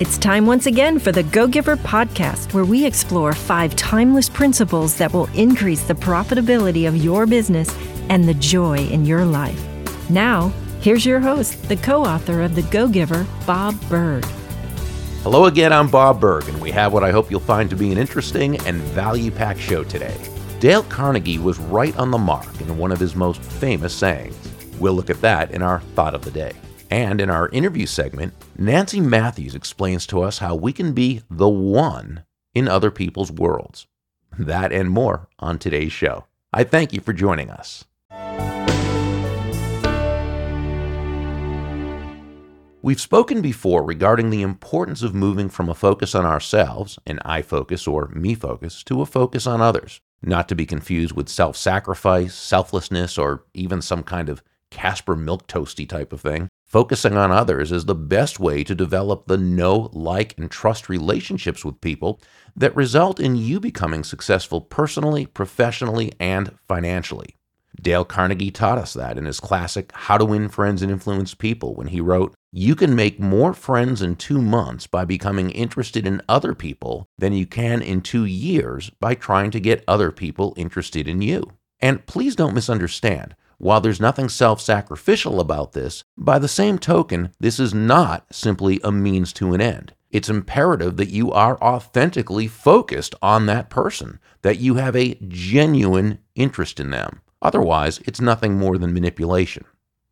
It's time once again for the Go Giver podcast, where we explore five timeless principles that will increase the profitability of your business and the joy in your life. Now, here's your host, the co author of The Go Giver, Bob Burg. Hello again, I'm Bob Burg, and we have what I hope you'll find to be an interesting and value packed show today. Dale Carnegie was right on the mark in one of his most famous sayings. We'll look at that in our thought of the day. And in our interview segment, Nancy Matthews explains to us how we can be the one in other people's worlds. That and more on today's show. I thank you for joining us. We've spoken before regarding the importance of moving from a focus on ourselves, an I focus or me focus, to a focus on others, not to be confused with self sacrifice, selflessness, or even some kind of Caspar Milquetoasty type of thing. Focusing on others is the best way to develop the know, like, and trust relationships with people that result in you becoming successful personally, professionally, and financially. Dale Carnegie taught us that in his classic How to Win Friends and Influence People when he wrote, You can make more friends in two months by becoming interested in other people than you can in two years by trying to get other people interested in you. And please don't misunderstand. While there's nothing self sacrificial about this, by the same token, this is not simply a means to an end. It's imperative that you are authentically focused on that person, that you have a genuine interest in them. Otherwise, it's nothing more than manipulation.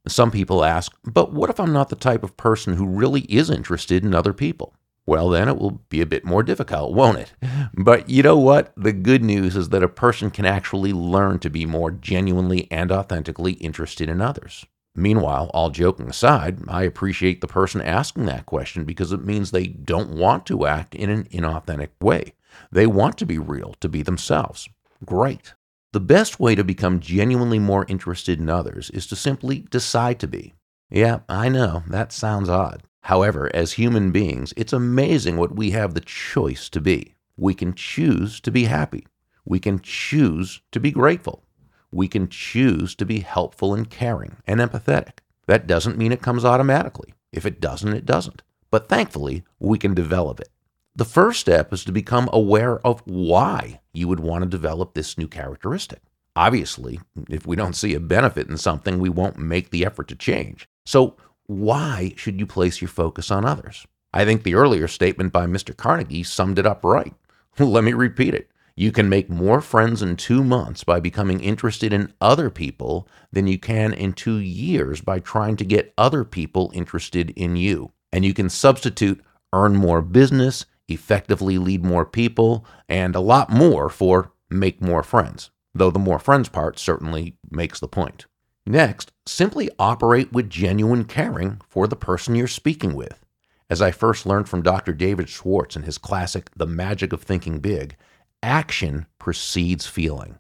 Some people ask, but what if I'm not the type of person who really is interested in other people? Well, then it will be a bit more difficult, won't it? But you know what? The good news is that a person can actually learn to be more genuinely and authentically interested in others. Meanwhile, all joking aside, I appreciate the person asking that question because it means they don't want to act in an inauthentic way. They want to be real, to be themselves. Great. The best way to become genuinely more interested in others is to simply decide to be. Yeah, I know, that sounds odd. However, as human beings, it's amazing what we have the choice to be. We can choose to be happy. We can choose to be grateful. We can choose to be helpful and caring and empathetic. That doesn't mean it comes automatically. If it doesn't, it doesn't. But thankfully, we can develop it. The first step is to become aware of why you would want to develop this new characteristic. Obviously, if we don't see a benefit in something, we won't make the effort to change. So, why should you place your focus on others? I think the earlier statement by Mr. Carnegie summed it up right. Let me repeat it. You can make more friends in two months by becoming interested in other people than you can in two years by trying to get other people interested in you. And you can substitute earn more business, effectively lead more people, and a lot more for make more friends, though the more friends part certainly makes the point. Next, simply operate with genuine caring for the person you're speaking with. As I first learned from Dr. David Schwartz in his classic The Magic of Thinking Big, action precedes feeling.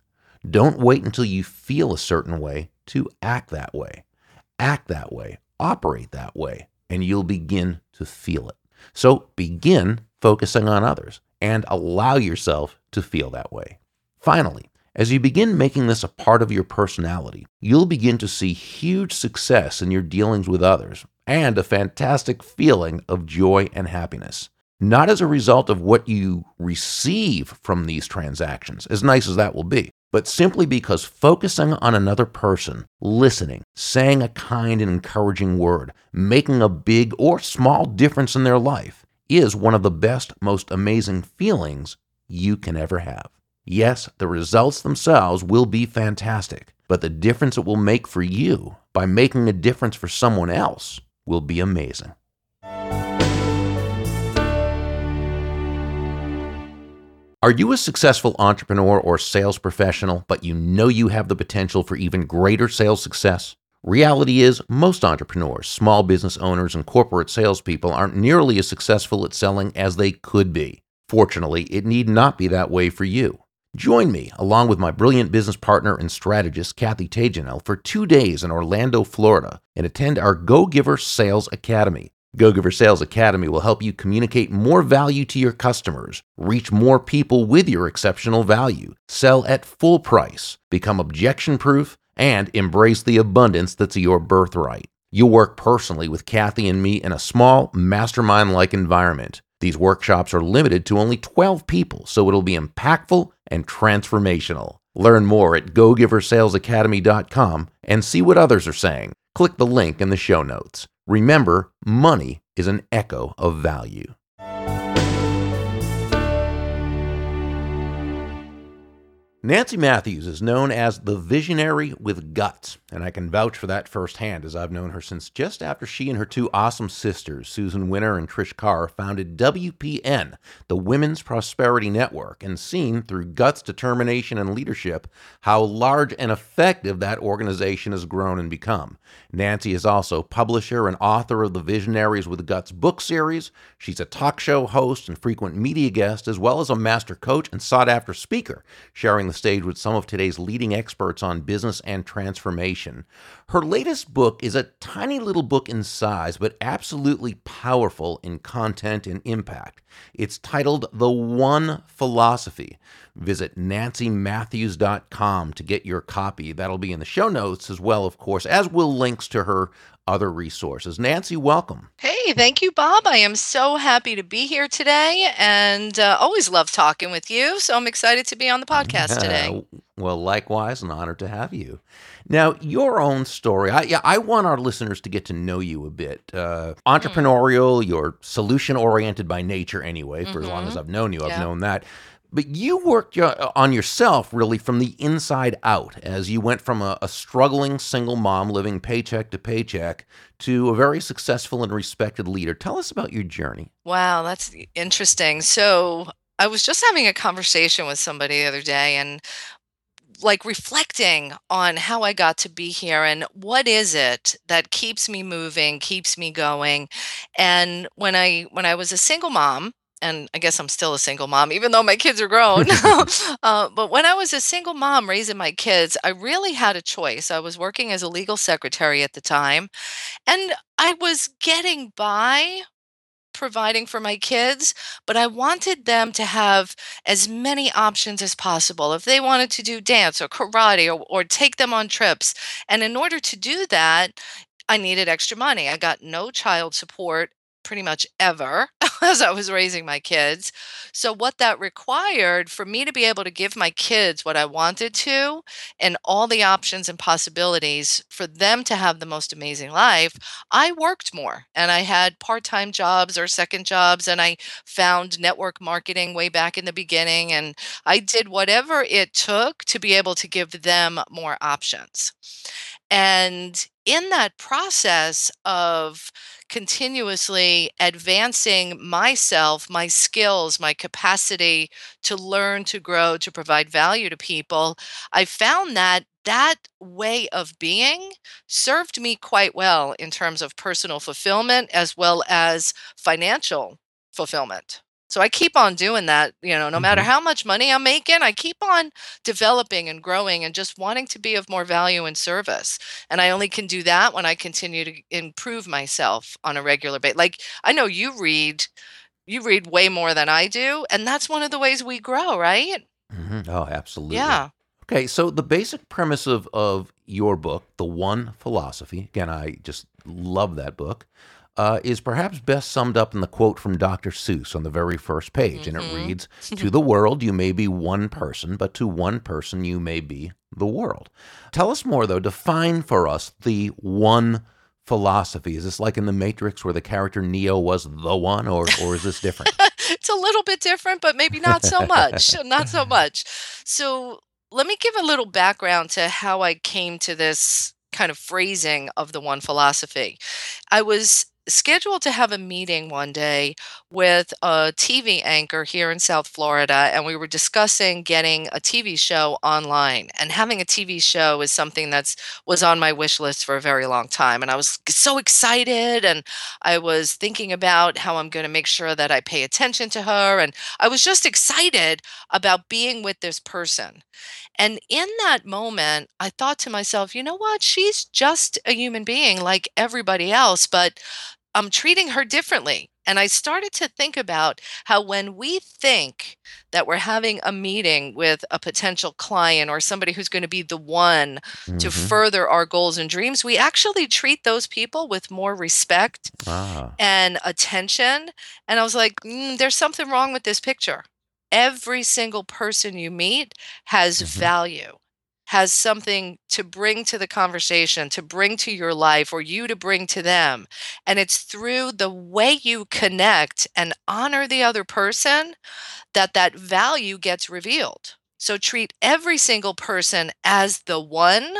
Don't wait until you feel a certain way to act that way. Act that way, operate that way, and you'll begin to feel it. So begin focusing on others and allow yourself to feel that way. Finally, as you begin making this a part of your personality, you'll begin to see huge success in your dealings with others and a fantastic feeling of joy and happiness. Not as a result of what you receive from these transactions, as nice as that will be, but simply because focusing on another person, listening, saying a kind and encouraging word, making a big or small difference in their life is one of the best, most amazing feelings you can ever have. Yes, the results themselves will be fantastic, but the difference it will make for you by making a difference for someone else will be amazing. Are you a successful entrepreneur or sales professional, but you know you have the potential for even greater sales success? Reality is, most entrepreneurs, small business owners, and corporate salespeople aren't nearly as successful at selling as they could be. Fortunately, it need not be that way for you. Join me, along with my brilliant business partner and strategist, Kathy Tagenel, for two days in Orlando, Florida, and attend our Go Giver Sales Academy. Go Giver Sales Academy will help you communicate more value to your customers, reach more people with your exceptional value, sell at full price, become objection proof, and embrace the abundance that's your birthright. You'll work personally with Kathy and me in a small, mastermind like environment. These workshops are limited to only 12 people, so it'll be impactful and transformational. Learn more at GoGiverSalesAcademy.com and see what others are saying. Click the link in the show notes. Remember, money is an echo of value. Nancy Matthews is known as the visionary with guts, and I can vouch for that firsthand as I've known her since just after she and her two awesome sisters, Susan Winter and Trish Carr, founded WPN, the Women's Prosperity Network, and seen through guts, determination, and leadership how large and effective that organization has grown and become. Nancy is also publisher and author of the Visionaries with Guts book series. She's a talk show host and frequent media guest, as well as a master coach and sought after speaker, sharing the stage with some of today's leading experts on business and transformation. Her latest book is a tiny little book in size, but absolutely powerful in content and impact. It's titled The One Philosophy. Visit nancymatthews.com to get your copy. That'll be in the show notes as well, of course, as will links to her other resources. Nancy, welcome. Hey, thank you, Bob. I am so happy to be here today and uh, always love talking with you. So I'm excited to be on the podcast today. well, likewise, an honor to have you. Now, your own story. I, yeah, I want our listeners to get to know you a bit. Uh, hmm. entrepreneurial, mm. you're solution oriented by nature, anyway. For mm-hmm. as long as mm-hmm. I've known you, I've yeah. known that. But you worked uh, on yourself really from the inside out as you went from a, a, struggling single mom living paycheck to paycheck to a very successful and respected leader. Tell us about your journey. Wow, that's interesting. So, I was just having a conversation with somebody the other day and like reflecting on how I got to be here and what is it that keeps me moving, keeps me going. And when I when I was a single mom, and I guess I'm still a single mom, even though my kids are grown. uh, but when I was a single mom raising my kids, I really had a choice. I was working as a legal secretary at the time, and I was getting by providing for my kids, but I wanted them to have as many options as possible. If they wanted to do dance or karate or, or take them on trips. And in order to do that, I needed extra money. I got no child support pretty much ever as I was raising my kids. So, what that required for me to be able to give my kids what I wanted to and all the options and possibilities for them to have the most amazing life, I worked more and I had part time jobs or second jobs. And I found network marketing way back in the beginning. And I did whatever it took to be able to give them more options. And in that process of continuously advancing myself, my skills, my capacity to learn, to grow, to provide value to people, I found that that way of being served me quite well in terms of personal fulfillment as well as financial fulfillment. So I keep on doing that, you know, no matter hmm how much money I'm making, I keep on developing and growing and just wanting to be of more value and service. And I only can do that when I continue to improve myself on a regular basis. Like I know you read you read way more than I do, and that's one of the ways we grow, right? hmm Oh, absolutely. Yeah. Okay, so the basic premise of of your book, The One Philosophy, again, I just love that book uh, is perhaps best summed up in the quote from Dr. Seuss on the very first page. And it Mm-hmm. reads To the world, you may be one person, but to one person, you may be the world. Tell us more, though. Define for us the one philosophy. Is this like in The Matrix where the character Neo was the one, or, or is this different? It's a little bit different, but maybe not so much. Not so much. So let me give a little background to how I came to this kind of phrasing of the one philosophy. I was scheduled to have a meeting one day with a TV anchor here in South Florida, and we were discussing getting a TV show online. And having a TV show is something that's was on my wish list for a very long time. And I was so excited, and I was thinking about how I'm going to make sure that I pay attention to her. And I was just excited about being with this person. And in that moment, I thought to myself, you know what? She's just a human being like everybody else, but I'm treating her differently. And I started to think about how when we think that we're having a meeting with a potential client or somebody who's going to be the one to hmm further our goals and dreams, we actually treat those people with more respect Ah. and attention. And I was like, "Mm, there's something wrong with this picture. Every single person you meet has hmm value, has something to bring to the conversation, to bring to your life, or you to bring to them. And it's through the way you connect and honor the other person that that value gets revealed. So treat every single person as the one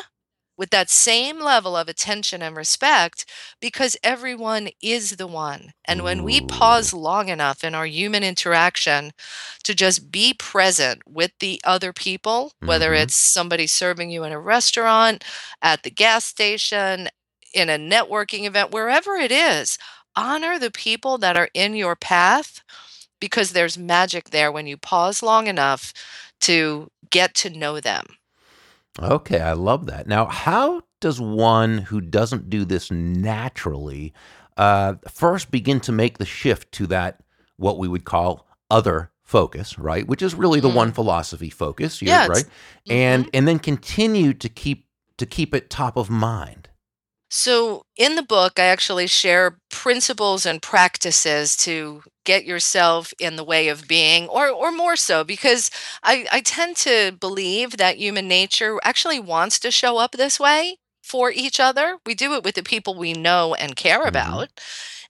with that same level of attention and respect because everyone is the one. And when we pause long enough in our human interaction to just be present with the other people, whether hmm it's somebody serving you in a restaurant, at the gas station, in a networking event, wherever it is, honor the people that are in your path because there's magic there when you pause long enough to get to know them. Okay, I love that. Now, how does one who doesn't do this naturally uh, first begin to make the shift to that what we would call other focus, right? Which is really the one Mm. philosophy focus, Yeah, right, it's and and then continue to keep to keep it top of mind. So in the book, I actually share principles and practices to get yourself in the way of being, or or more so, because I, I tend to believe that human nature actually wants to show up this way for each other. We do it with the people we know and care hmm about.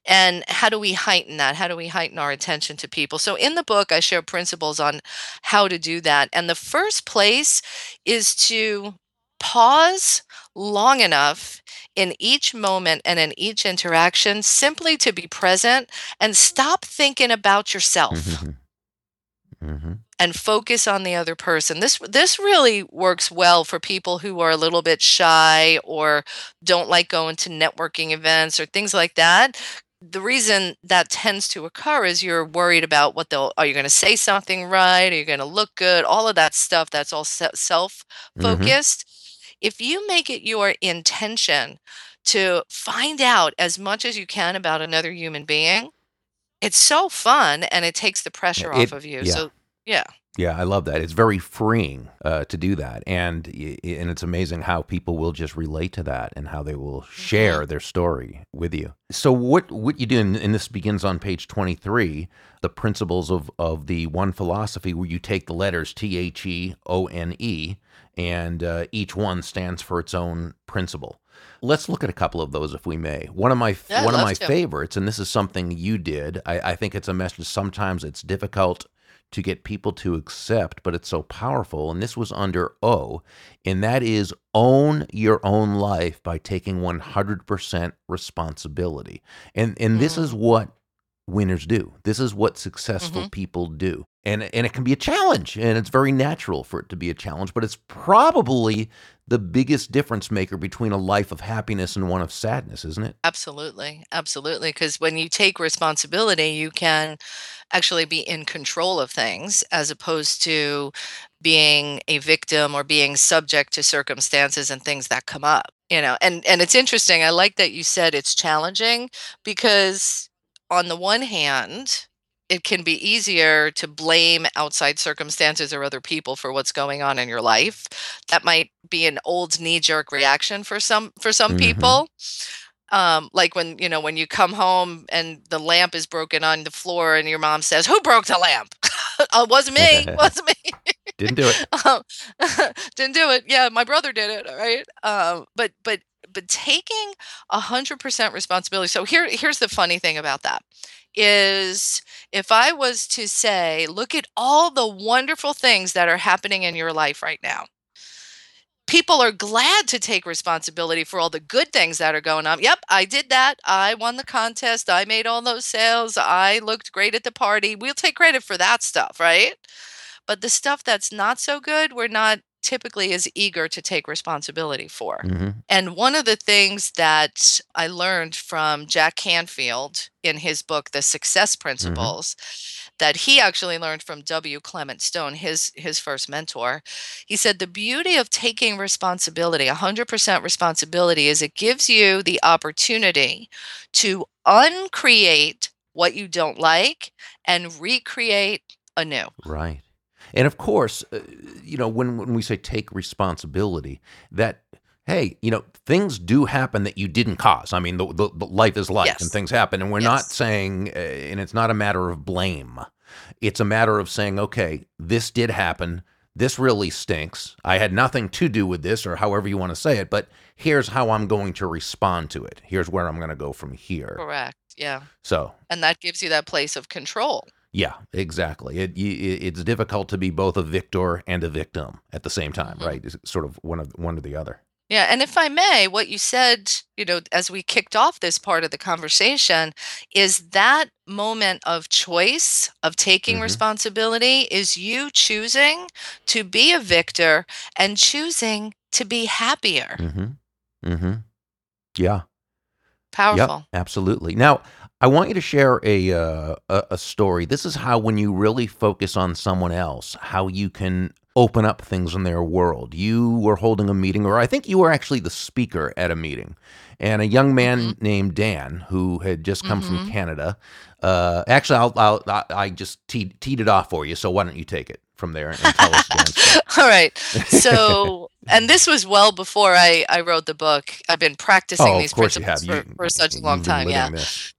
And how do we heighten that? How do we heighten our attention to people? So in the book, I share principles on how to do that. And the first place is to pause long enough in each moment and in each interaction simply to be present and stop thinking about yourself hmm hmm and focus on the other person. This this really works well for people who are a little bit shy or don't like going to networking events or things like that. The reason that tends to occur is you're worried about what they'll are you going to say something right? Are you going to look good? All of that stuff that's all self focused. If you make it your intention to find out as much as you can about another human being, it's so fun and it takes the pressure off of you. yeah. So, yeah. Yeah, I love that. It's very freeing uh, to do that, and and it's amazing how people will just relate to that and how they will Mhm. share their story with you. So what what you do, and and this begins on page twenty three, the principles of of the one philosophy, where you take the letters T H E O N E, and uh, each one stands for its own principle. Let's look at a couple of those, if we may. One of my Yeah, one of my to. favorites, and this is something you did. I, I think it's a message. Sometimes it's difficult to get people to accept, but it's so powerful. And this was under O, and that is own your own life by taking 100% responsibility. And and this is Mm. what winners do. This is what successful Mhm. people do. And and it can be a challenge, and it's very natural for it to be a challenge, but it's probably the biggest difference maker between a life of happiness and one of sadness, isn't it? Absolutely. Absolutely. Because when you take responsibility, you can actually be in control of things as opposed to being a victim or being subject to circumstances and things that come up. You know, and and it's interesting. I like that you said it's challenging because on the one hand, it can be easier to blame outside circumstances or other people for what's going on in your life. That might be an old knee-jerk reaction for some for some Mhm. people. Um, like when, you know, when you come home and the lamp is broken on the floor and your mom says, "Who broke the lamp?" "Oh, it wasn't me. it Wasn't me." Didn't do it. Um, didn't do it. Yeah, my brother did it, all right? Um, but but but taking 100% responsibility. So here here's the funny thing about that is if I was to say, "Look at all the wonderful things that are happening in your life right now." People are glad to take responsibility for all the good things that are going on. "Yep, I did that. I won the contest. I made all those sales. I looked great at the party." We'll take credit for that stuff, right? But the stuff that's not so good, we're not typically is eager to take responsibility for. Mhm. And one of the things that I learned from Jack Canfield in his book, The Success Mhm. Principles, that he actually learned from W. Clement Stone, his his first mentor. He said the beauty of taking responsibility, 100% responsibility, is it gives you the opportunity to uncreate what you don't like and recreate anew. Right. And of course, uh, you know, when when we say take responsibility, that hey, you know, things do happen that you didn't cause. I mean, the, the, the life is life Yes. and things happen. And we're not saying, uh, and it's not a matter of blame. It's a matter of saying, okay, this did happen. This really stinks. I had nothing to do with this, or however you want to say it, but here's how I'm going to respond to it. Here's where I'm going to go from here. Correct. Yeah. So, And that gives you that place of control. Yeah, exactly. It, y- i- it's difficult to be both a victor and a victim at the same time, Mhm. right? It's sort of one of one or the other. Yeah, and if I may, what you said, you know, as we kicked off this part of the conversation, is that moment of choice, of taking Mhm. responsibility, is you choosing to be a victor and choosing to be happier. Mm-hmm. Mm-hmm. Yeah. Powerful. Yep, absolutely. Now, I want you to share a, uh, a story. This is how when you really focus on someone else, how you can open up things in their world. You were holding a meeting, or I think you were actually the speaker at a meeting, and a young man named Dan, who had just come from Mhm. Canada. Uh, actually, I'll, I'll I I just teed, teed it off for you. So why don't you take it from there and tell us Dan's? All right. So, and this was well before I, I wrote the book. I've been practicing Oh, these of you have. principles for, You- for such a long time. Yeah. this.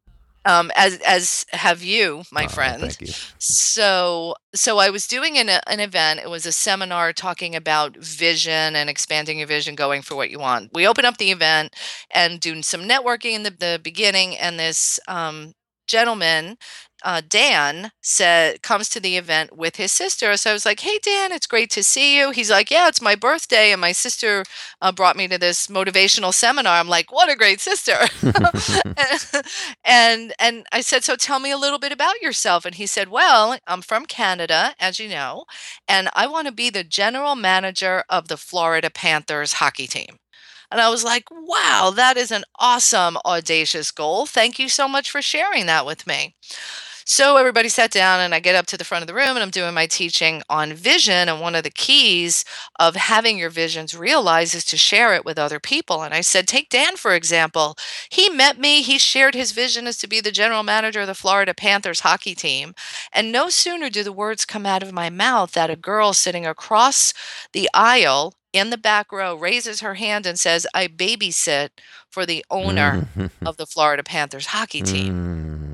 Um, as as have you, my Oh, friend. Thank you. So, so I was doing an, an event. It was a seminar talking about vision and expanding your vision, going for what you want. We open up the event and doing some networking in the, the beginning, and this um, gentleman, uh, Dan, said comes to the event with his sister. So I was like, "Hey, Dan, it's great to see you." He's like, "Yeah, it's my birthday, and my sister uh, brought me to this motivational seminar." I'm like, "What a great sister!" and and I said, "So tell me a little bit about yourself." And he said, "Well, I'm from Canada, as you know, and I want to be the general manager of the Florida Panthers hockey team." And I was like, "Wow, that is an awesome audacious goal. Thank you so much for sharing that with me." So everybody sat down and I get up to the front of the room and I'm doing my teaching on vision and one of the keys of having your visions realized is to share it with other people. And I said, take Dan for example. He met me, he shared his vision as to be the general manager of the Florida Panthers hockey team. And no sooner do the words come out of my mouth that a girl sitting across the aisle in the back row raises her hand and says, I babysit for the owner mm-hmm. of the Florida Panthers hockey team. Mm.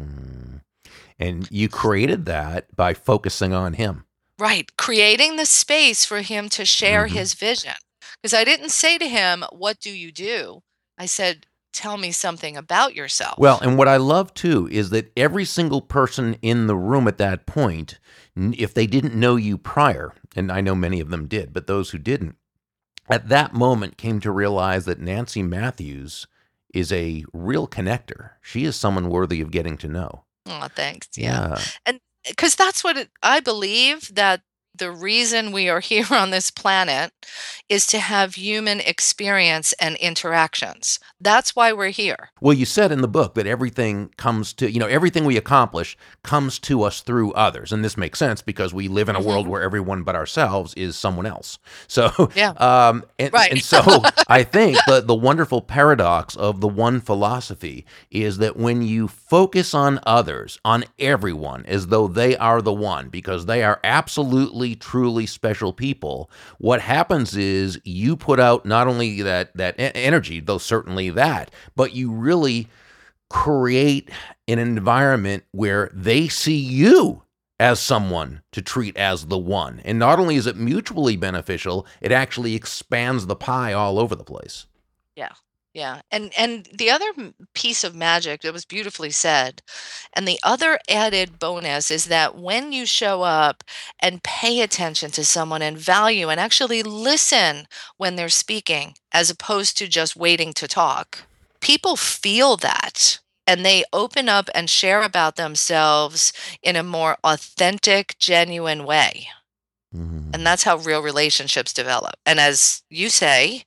And you created that by focusing on him. Right. Creating the space for him to share Mhm. his vision. Because I didn't say to him, What do you do? I said, Tell me something about yourself. Well, and what I love too is that every single person in the room at that point, if they didn't know you prior, and I know many of them did, but those who didn't, at that moment came to realize that Nancy Matthews is a real connector. She is someone worthy of getting to know. Oh, thanks. Yeah. Yeah. Because eh, that's what it, I believe that the reason we are here on this planet is to have human experience and interactions. That's why we're here. Well, you said in the book that everything comes to, you know, everything we accomplish comes to us through others. And this makes sense because we live in a world Mhm. where everyone but ourselves is someone else. So, Yeah. um, and, Right. and so I think the, the wonderful paradox of the one philosophy is that when you focus on others, on everyone, as though they are the one, because they are absolutely, truly special people, what happens is you put out not only that, that energy, though certainly that, but you really create an environment where they see you as someone to treat as the one. And not only is it mutually beneficial, it actually expands the pie all over the place. Yeah. And and the other piece of magic that was beautifully said, and the other added bonus is that when you show up and pay attention to someone and value and actually listen when they're speaking as opposed to just waiting to talk, people feel that and they open up and share about themselves in a more authentic, genuine way. Mhm. And that's how real relationships develop. And as you say,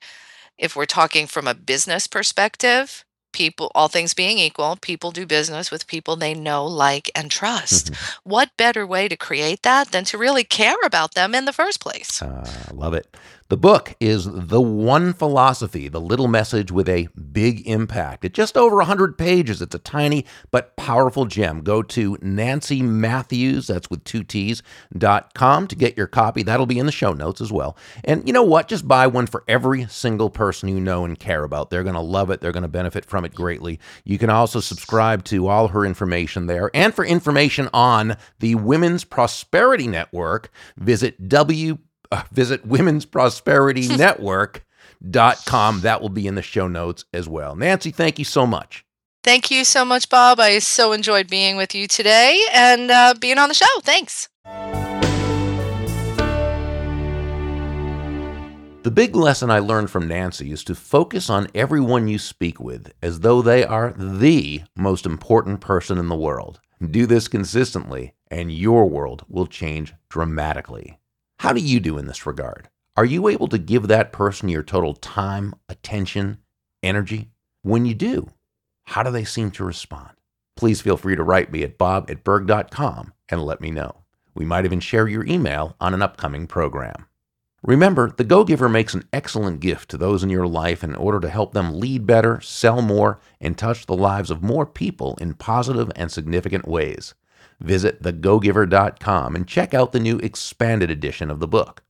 if we're talking from a business perspective, people, all things being equal, people do business with people they know, like, and trust. what better way to create that than to really care about them in the first place? Uh, love it. The book is The One Philosophy, the little message with a big impact. It's just over 100 pages. It's a tiny but powerful gem. Go to Nancy Matthews, that's with two T's, dot com to get your copy. That'll be in the show notes as well. And you know what? Just buy one for every single person you know and care about. They're going to love it. They're going to benefit from it greatly. You can also subscribe to all her information there. And for information on the Women's Prosperity Network, visit W uh, visit Women's Prosperity Network.com. That will be in the show notes as well. Nancy, thank you so much. Thank you so much, Bob. I so enjoyed being with you today and uh, being on the show. Thanks. The big lesson I learned from Nancy is to focus on everyone you speak with as though they are the most important person in the world. Do this consistently, and your world will change dramatically. How do you do in this regard? Are you able to give that person your total time, attention, energy? When you do, how do they seem to respond? Please feel free to write me at bob at burg.com and let me know. We might even share your email on an upcoming program. Remember, the Go Giver makes an excellent gift to those in your life in order to help them lead better, sell more, and touch the lives of more people in positive and significant ways visit thegogiver.com and check out the new expanded edition of the book.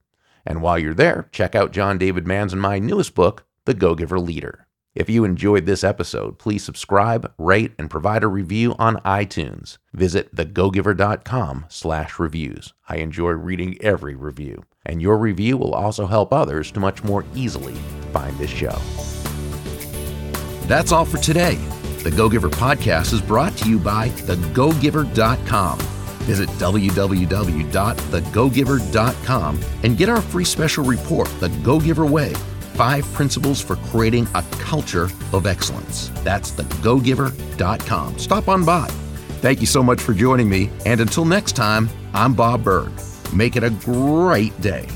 And while you're there, check out John David Mann's and my newest book, The Go Giver Leader. If you enjoyed this episode, please subscribe, rate, and provide a review on iTunes. Visit thegogiver.com slash reviews. I enjoy reading every review, and your review will also help others to much more easily find this show. That's all for today. The Go Giver podcast is brought to you by thegogiver.com. Visit www.thegogiver.com and get our free special report, The Go Giver Way Five Principles for Creating a Culture of Excellence. That's thegogiver.com. Stop on by. Thank you so much for joining me, and until next time, I'm Bob Burg. Make it a great day.